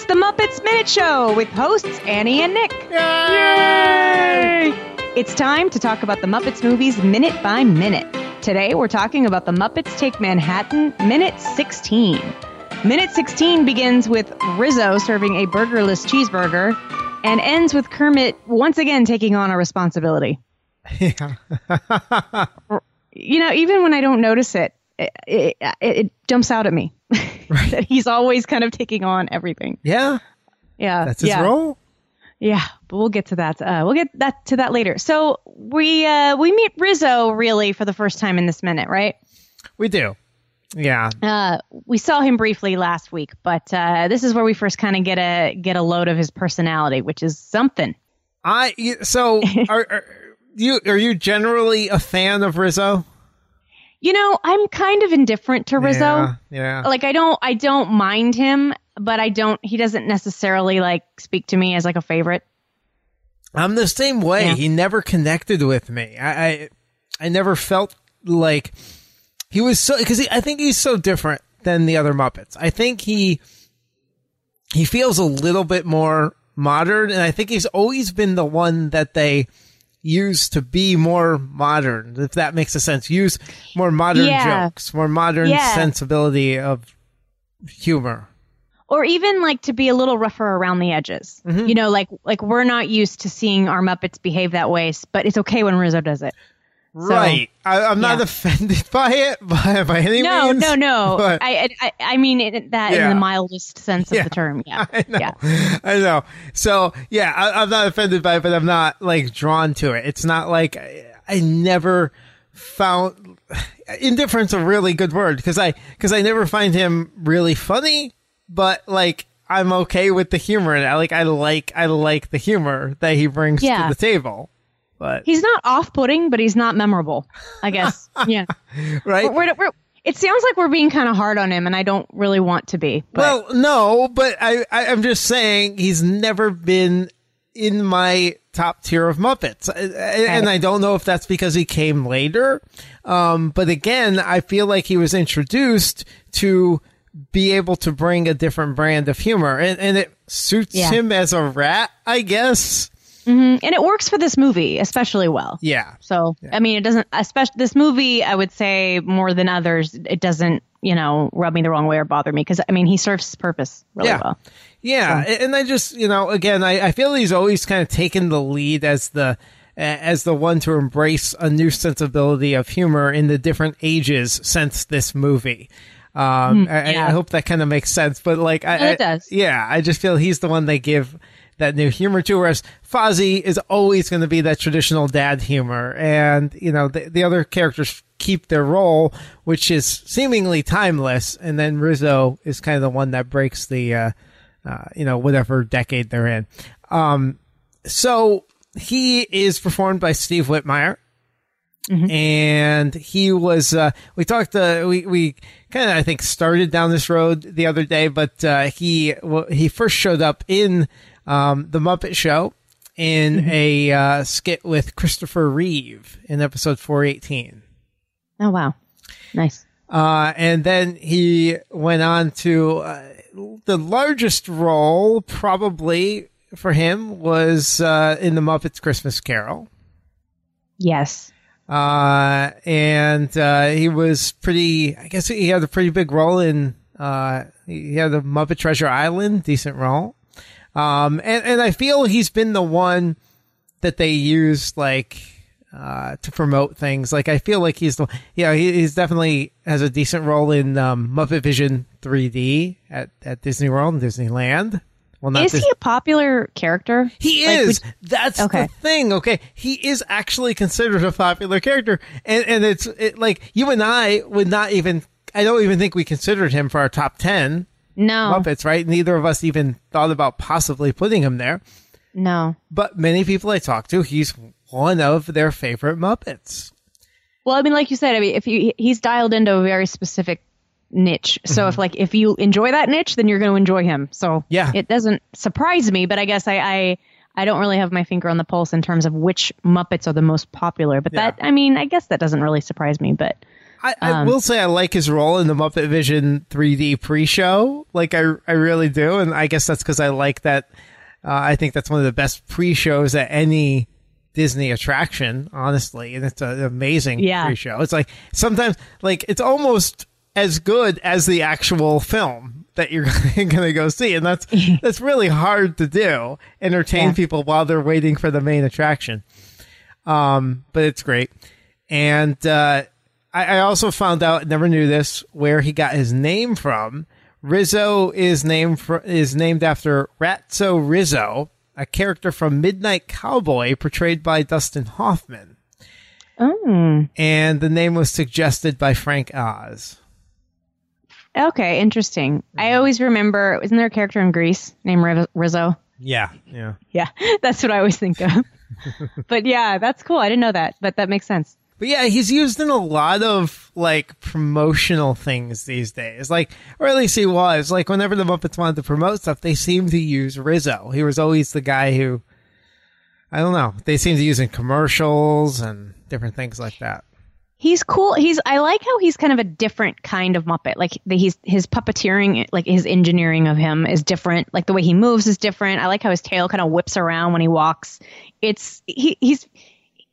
It's the Muppets Minute Show with hosts Annie and Nick. Yay! It's time to talk about the Muppets movies minute by minute. Today we're talking about the Muppets Take Manhattan, minute 16. Minute 16 begins with Rizzo serving a burgerless cheeseburger and ends with Kermit once again taking on a responsibility. Yeah. You know, even when I don't notice it, it, it, it jumps out at me that he's always kind of taking on everything. yeah, Yeah, that's his yeah. role. Yeah, but we'll get to that. Uh, we'll get that to that later. So we uh, we meet Rizzo really for the first time in this minute, right? We do. Yeah. Uh, we saw him briefly last week, but uh, this is where we first kind of get a get a load of his personality, which is something. I so are, are you are you generally a fan of Rizzo? You know, I'm kind of indifferent to Rizzo. Yeah. yeah. Like I don't I don't mind him, but I don't. He doesn't necessarily like speak to me as like a favorite. I'm the same way. Yeah. He never connected with me. I I, I never felt like he was so because I think he's so different than the other Muppets. I think he he feels a little bit more modern, and I think he's always been the one that they use to be more modern. If that makes a sense, use more modern Yeah. jokes, more modern Yeah. sensibility of humor. or even like to be a little rougher around the edges. Mm-hmm. You know, like like we're not used to seeing our Muppets behave that way, but it's okay when Rizzo does it. Right. I, I'm not yeah. offended by it by, by any No, means. no, no. but- I, I I mean it, that Yeah. in the mildest sense of Yeah. the term. Yeah, I know. yeah. I know. So yeah, I, I'm not offended by it, but I'm not like drawn to it. It's not like I, I never found indifference a really good word because I because I never find him really funny, but like I'm okay with the humor and I like I like I like the humor that he brings to the table. But He's not off-putting, but he's not memorable. I guess. yeah. right. We're, we're, we're, it sounds like we're being kind of hard on him, and I don't really want to be. But Well, no, but I, I I'm just saying he's never been in my top tier of Muppets, and I don't know if that's because he came later. Um, but again, I feel like he was introduced to be able to bring a different brand of humor, and and it suits Yeah. him as a rat, I guess. And it works for this movie especially well. Yeah. So I mean, it doesn't. Especially this movie, I would say more than others, it doesn't you know rub me the wrong way or bother me because I mean he serves his purpose really Yeah. well. Yeah, a- and I just you know again I, I feel he's always kind of taken the lead as the as the one to embrace a new sensibility of humor in the different ages since this movie. Um, I, I- yeah. I hope that kind of makes sense, but like I, No, it I- does. yeah, I just feel he's the one they give that new humor to, whereas Fozzie is always going to be that traditional dad humor, and you know the, the other characters keep their role, which is seemingly timeless, and then Rizzo is kind of the one that breaks the, uh, uh, you know, whatever decade they're in. Um, so he is performed by Steve Whitmire. And he was, uh, we talked, uh, we, we kind of, I think, started down this road the other day, but, uh, he, well, he first showed up in, um, The Muppet Show in a, uh, skit with Christopher Reeve in episode 418. Oh wow, nice. Uh, and then he went on to uh, the largest role, probably for him, was uh, in the Muppets Christmas Carol. Yes. Uh, and uh, he was pretty. I guess he had a pretty big role in. Uh, he had the Muppet Treasure Island, decent role. Um, and and I feel he's been the one that they used like uh, to promote things. Like I feel like he's the yeah he, he's definitely has a decent role in um, Muppet Vision 3D at at Disney World and Disneyland. Well, not Is he a popular character? he Like, is. would- That's Okay. the thing. Okay, he is actually considered a popular character, and and it's it, like you and I would not even. I don't even think we considered him for our top ten No, Muppets. Right? Neither of us even thought about possibly putting him there. no. But many people I talk to, he's one of their favorite Muppets. Well, I mean, like you said, I mean, if you he's dialed into a very specific niche. So if mm-hmm. like if you enjoy that niche, then you're going to enjoy him. So Yeah. it doesn't surprise me, but I guess I, I I don't really have my finger on the pulse in terms of which Muppets are the most popular. But that I mean, I guess that doesn't really surprise me. But I, I Um, will say I like his role in the Muppet Vision 3D pre-show. Like I, I really do, and I guess that's because I like that. Uh, I think that's one of the best pre-shows at any Disney attraction, honestly, and it's an amazing Yeah. pre-show. It's like sometimes, like it's almost as good as the actual film that you're going to go see, and that's that's really hard to do. Entertain Yeah. people while they're waiting for the main attraction. Um, but it's great. And uh, I, I also found out, never knew this, where he got his name from. Rizzo is named for, is named after Ratso Rizzo, a character from Midnight Cowboy, portrayed by Dustin Hoffman. Oh, And the name was suggested by Frank Oz. okay, interesting. I always remember, isn't there a character in Grease named Rizzo? Yeah, yeah. Yeah, that's what I always think of. but yeah, that's cool. I didn't know that, but that makes sense. But yeah, he's used in a lot of like promotional things these days. Like, or at least he was. Like, whenever the Muppets wanted to promote stuff, they seemed to use Rizzo. He was always the guy who, I don't know, they seemed to use in commercials and different things like that. He's cool. He's I like how he's kind of a different kind of Muppet. Like he's his puppeteering, like his engineering of him is different. Like the way he moves is different. I like how his tail kind of whips around when he walks. It's he, he's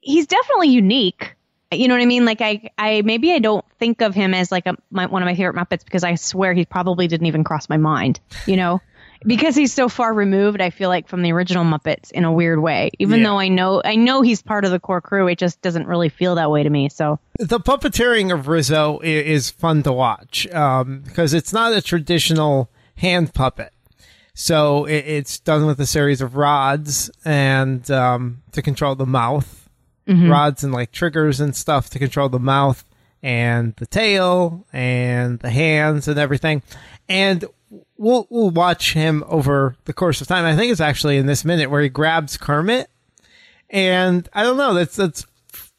he's definitely unique. You know what I mean? Like I I maybe I don't think of him as like a my, one of my favorite Muppets because I swear he probably didn't even cross my mind. You know. Because he's so far removed, I feel like from the original Muppets in a weird way. Even Yeah. though I know I know he's part of the core crew, it just doesn't really feel that way to me. So The puppeteering of Rizzo is fun to watch um, because it's not a traditional hand puppet. So it, it's done with a series of rods and um, to control the mouth, rods and like triggers and stuff to control the mouth and the tail and the hands and everything. And we'll we'll watch him over the course of time. I think it's actually in this minute where he grabs Kermit, and I don't know. That's that's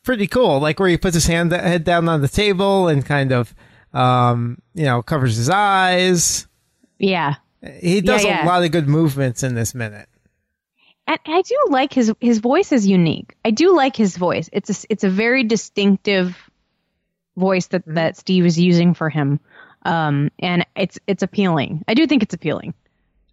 pretty cool. Like where he puts his hand head down on the table and kind of um, you know covers his eyes. yeah, He does Yeah, yeah. a lot of good movements in this minute. And I do like his his voice is unique. I do like his voice. It's a, it's a very distinctive voice that that Steve is using for him, um, and it's it's appealing. I do think it's appealing.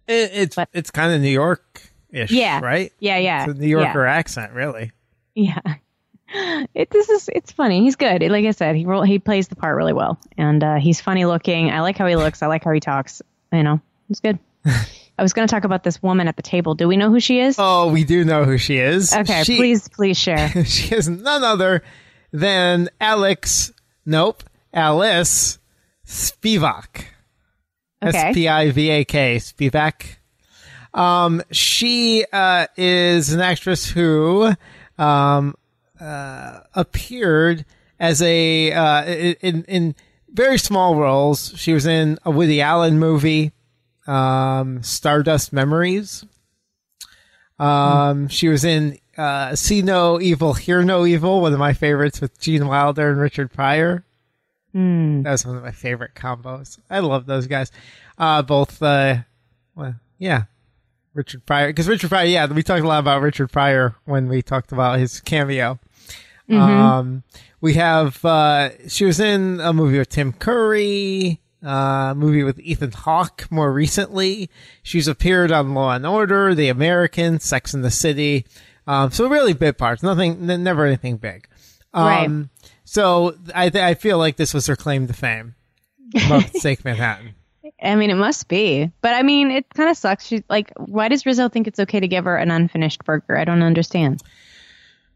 It, it's But- it's kind of New York ish, Yeah. right? Yeah, yeah, It's a New Yorker accent, really. yeah. yeah. It this is it's funny. He's good. Like I said, he he plays the part really well, and uh, he's funny looking. I like how he looks. I like how he talks. You know, it's good. I was going to talk about this woman at the table. Do we know who she is? Oh, we do know who she is. okay, She- please, please share. she is none other than Alex. Nope, Alice Spivak. Okay. S P I V A K Spivak. Um, she uh, is an actress who um, uh, appeared as a uh, in in very small roles. She was in a Woody Allen movie, um, Stardust Memories. Um, she was in uh, See No Evil, Hear No Evil, one of my favorites with Gene Wilder and Richard Pryor. Hmm. That was one of my favorite combos. I love those guys. Uh, both, uh, well, yeah, Richard Pryor. Because Richard Pryor, yeah, we talked a lot about Richard Pryor when we talked about his cameo. Um, we have, uh, she was in a movie with Tim Curry, uh, movie with Ethan Hawke more recently. She's appeared on Law and Order, The American, Sex and the City. Um, so really bit parts, nothing, n- never anything big. Um, so I, th- I feel like this was her claim to fame. Muppets Take Manhattan. I mean, it must be. But I mean, it kind of sucks. She's like, why does Rizzo think it's okay to give her an unfinished burger? I don't understand.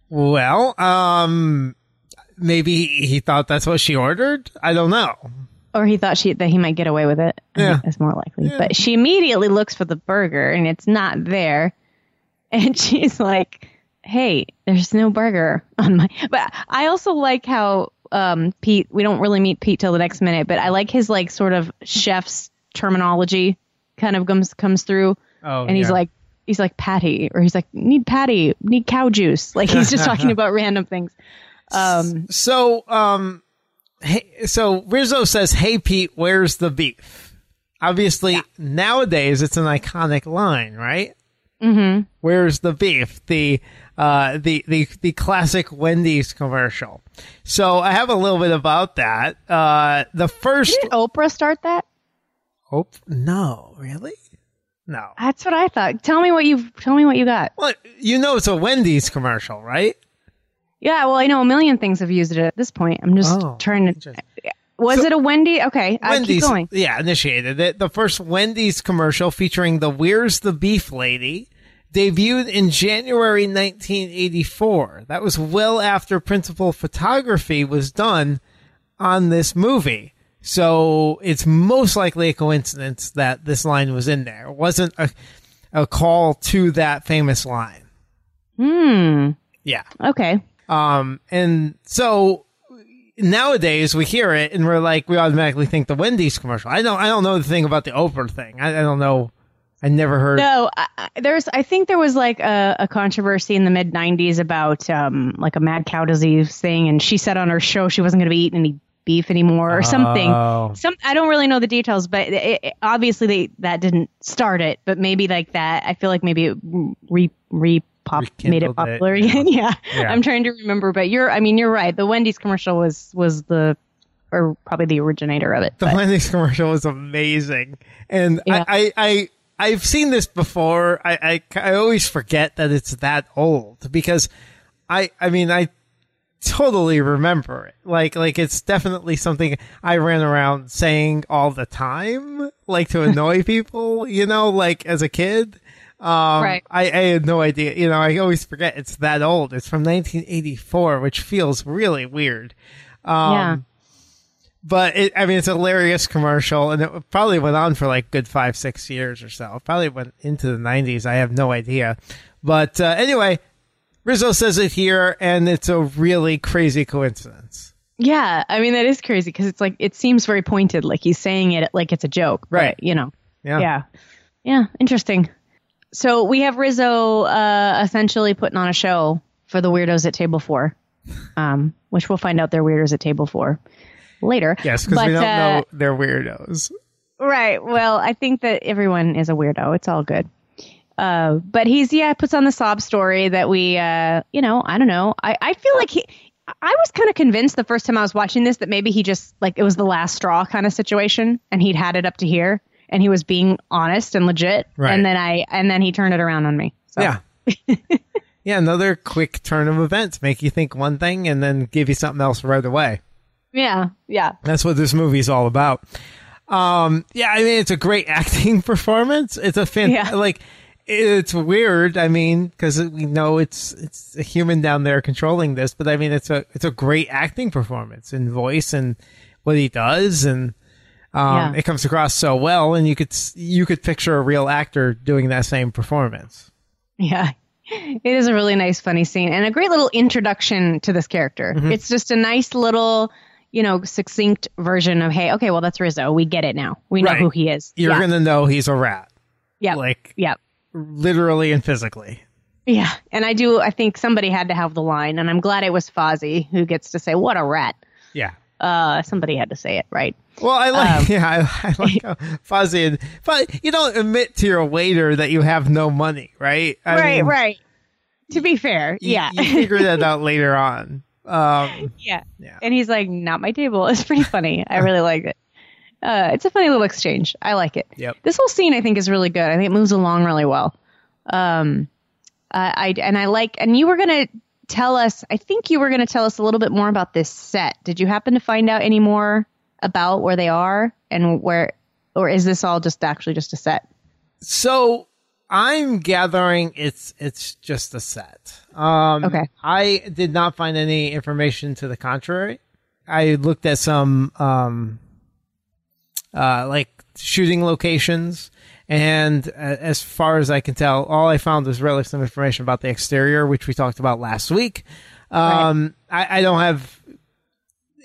Well, um, maybe he thought that's what she ordered. I don't know. Or he thought she that he might get away with it. Yeah. That's more likely. But she immediately looks for the burger and it's not there. And she's like, "Hey, there's no burger on my." But I also like how um, Pete. We don't really meet Pete till the next minute, but I like his like sort of chef's terminology kind of comes comes through. Oh, and he's yeah. like he's like patty or he's like need patty need cow juice like he's just talking about random things um So, um, hey, so Rizzo says, "Hey Pete, where's the beef?" Obviously, nowadays it's an iconic line, right? Mm-hmm. Where's the beef? The uh, the the the classic Wendy's commercial. So I have a little bit about that. Uh, the first. Did Oprah start that? Oh no, really? No. That's what I thought. Tell me what you tell me what you got. Well, you know it's a Wendy's commercial, right? Yeah, well, I know a million things have used it at this point. I'm just Oh, trying to. Was So- it a Wendy? Okay, I keep going. yeah, initiated it. The first Wendy's commercial featuring the "Where's the Beef Lady" debuted in January 1984. That was well after principal photography was done on this movie. So it's most likely a coincidence that this line was in there. It wasn't a, a call to that famous line. Hmm. Yeah. Okay. Um, and so nowadays we hear it and we're like, we automatically think the Wendy's commercial. I don't, I don't know the thing about the Oprah thing. I, I don't know. I never heard. No, I, there's. I think there was like a, a controversy in the mid '90s about um like a mad cow disease thing, and she said on her show she wasn't going to be eating any beef anymore or something. Oh. Some I don't really know the details, but it, it- obviously they that didn't start it. But maybe like that, I feel like maybe it re re pop made it Rekindled it, popular yeah. again. yeah. Yeah. I'm trying to remember, but you're. I mean, you're right. The Wendy's commercial was was the or probably the originator of it. The but- Wendy's commercial was amazing, and Yeah. I, I, I, I've seen this before. I, I, I always forget that it's that old because I, I mean, I totally remember it. Like, like it's definitely something I ran around saying all the time, like to annoy people. You know, like as a kid. Um, Right. I, I had no idea. You know, I always forget it's that old. It's from 1984, which feels really weird. Um, yeah. but it, I mean, it's a hilarious commercial, and it probably went on for like good five, six years or so. It probably went into the '90s. I have no idea, but uh, anyway, Rizzo says it here, and it's a really crazy coincidence. Yeah, I mean that is crazy because it's like it seems very pointed, like he's saying it like it's a joke, but, Right. you know, Yeah, yeah, yeah, interesting. So we have Rizzo uh, essentially putting on a show for the weirdos at Table Four, um, which we'll find out they're weirdos at Table Four later. yes, because we don't uh, know they're weirdos. Right. Well, I think that everyone is a weirdo. It's all good. Uh, but he's yeah puts on the sob story that we uh, you know I don't know I I feel like he I was kind of convinced the first time I was watching this that maybe he just like it was the last straw kind of situation and he'd had it up to here and he was being honest and legit Right. and then I and then he turned it around on me. So, Yeah. yeah, another quick turn of events make you think one thing and then give you something else right away. yeah, yeah, That's what this movie's all about. Um, yeah, I mean, it's a great acting performance. It's a fan, Yeah. like, it's weird. I mean, because we know it's it's a human down there controlling this, but I mean, it's a it's a great acting performance in voice and what he does, and um, Yeah. it comes across so well. And you could you could picture a real actor doing that same performance. Yeah. It is a really nice, funny scene and a great little introduction to this character. Mm-hmm. It's just a nice little, you know, succinct version of, hey, okay, well, that's Rizzo. We get it now. We know Right. who he is. You're yeah. gonna know he's a rat, yeah. like yeah. literally and physically. Yeah. And I do, I think somebody had to have the line, and I'm glad it was Fozzie who gets to say, what a rat. Yeah. Uh, somebody had to say it, right? Well, I like, Um, yeah, I, I like how Fozzie and, but you don't admit to your waiter that you have no money, right? I right, mean, right. To be fair, you- yeah. You figure that out later on. Um, yeah. Yeah. And he's like, not my table. It's pretty funny. I really like it. Uh, it's a funny little exchange. I like it. Yep. This whole scene, I think, is really good. I think it moves along really well. Um, I, I and I like. And you were gonna tell us. I think you were gonna tell us a little bit more about this set. Did you happen to find out any more about where they are and where, or is this all just actually just a set? so I'm gathering it's, it's just a set. Um, Okay. I did not find any information to the contrary. I looked at some, um, uh, like shooting locations. And uh, as far as I can tell, all I found was really some information about the exterior, which we talked about last week. Um, I, I don't have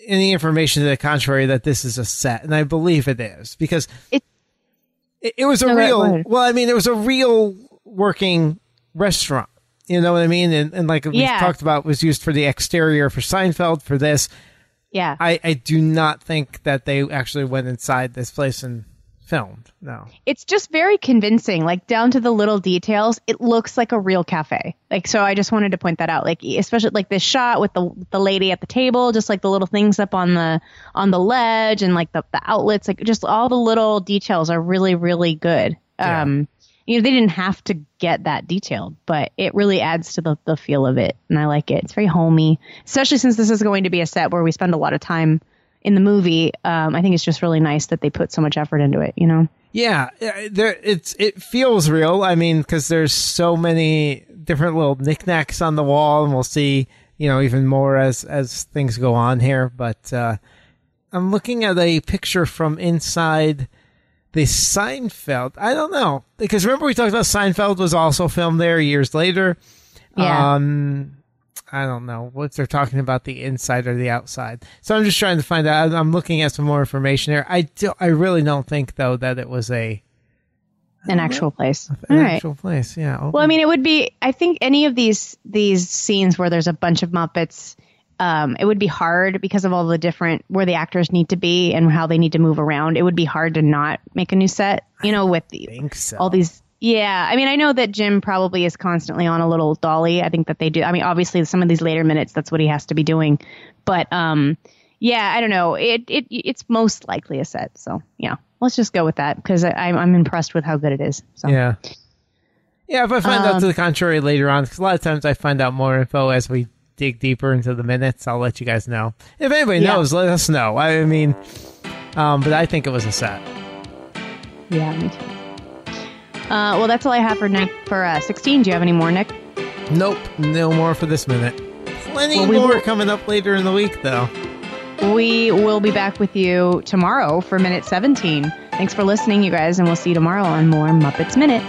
any information to the contrary that this is a set, and I believe it is because It- it, it was a No, real. Well, I mean, it was a real working restaurant. You know what I mean? And, and like we Yeah. talked about, was used for the exterior for Seinfeld. For this, Yeah. I, I do not think that they actually went inside this place and filmed. No. It's just very convincing, like down to the little details. It looks like a real cafe. Like so I just wanted to point that out. Like especially like this shot with the the lady at the table, just like the little things up on the on the ledge and like the, the outlets, like just all the little details are really, really good. Yeah. Um you know, they didn't have to get that detailed, but it really adds to the, the feel of it. And I like it. It's very homey, especially since this is going to be a set where we spend a lot of time in the movie. Um, I think it's just really nice that they put so much effort into it, you know? Yeah, there it's it feels real. I mean, because there's so many different little knickknacks on the wall, and we'll see, you know, even more as as things go on here. But uh, I'm looking at a picture from inside the Seinfeld. I don't know because remember we talked about Seinfeld was also filmed there years later. Yeah. Um, I don't know what they're talking about the inside or the outside. So I'm just trying to find out. I'm looking at some more information here. I do, I really don't think though that it was a An actual place. an All right. actual place. Yeah. Well, I mean, it would be. I think any of these these scenes where there's a bunch of Muppets, um, it would be hard because of all the different where the actors need to be and how they need to move around. It would be hard to not make a new set. You know, with the, so. all these. Yeah, I mean, I know that Jim probably is constantly on a little dolly. I think that they do. I mean, obviously, some of these later minutes, that's what he has to be doing. But um, yeah, I don't know. It it it's most likely a set. So yeah, let's just go with that because I'm I'm impressed with how good it is. So Yeah. Yeah, if I find out Um, to the contrary later on, because a lot of times I find out more info as we dig deeper into the minutes, I'll let you guys know. If anybody Yeah. knows, let us know. I mean, um, but I think it was a set. Yeah, me too. Uh, well, that's all I have for Nick for uh, 16. Do you have any more, Nick? Nope, no more for this minute. Plenty Well, we more will- coming up later in the week, though. We will be back with you tomorrow for minute 17. Thanks for listening, you guys, and we'll see you tomorrow on more Muppets Minute.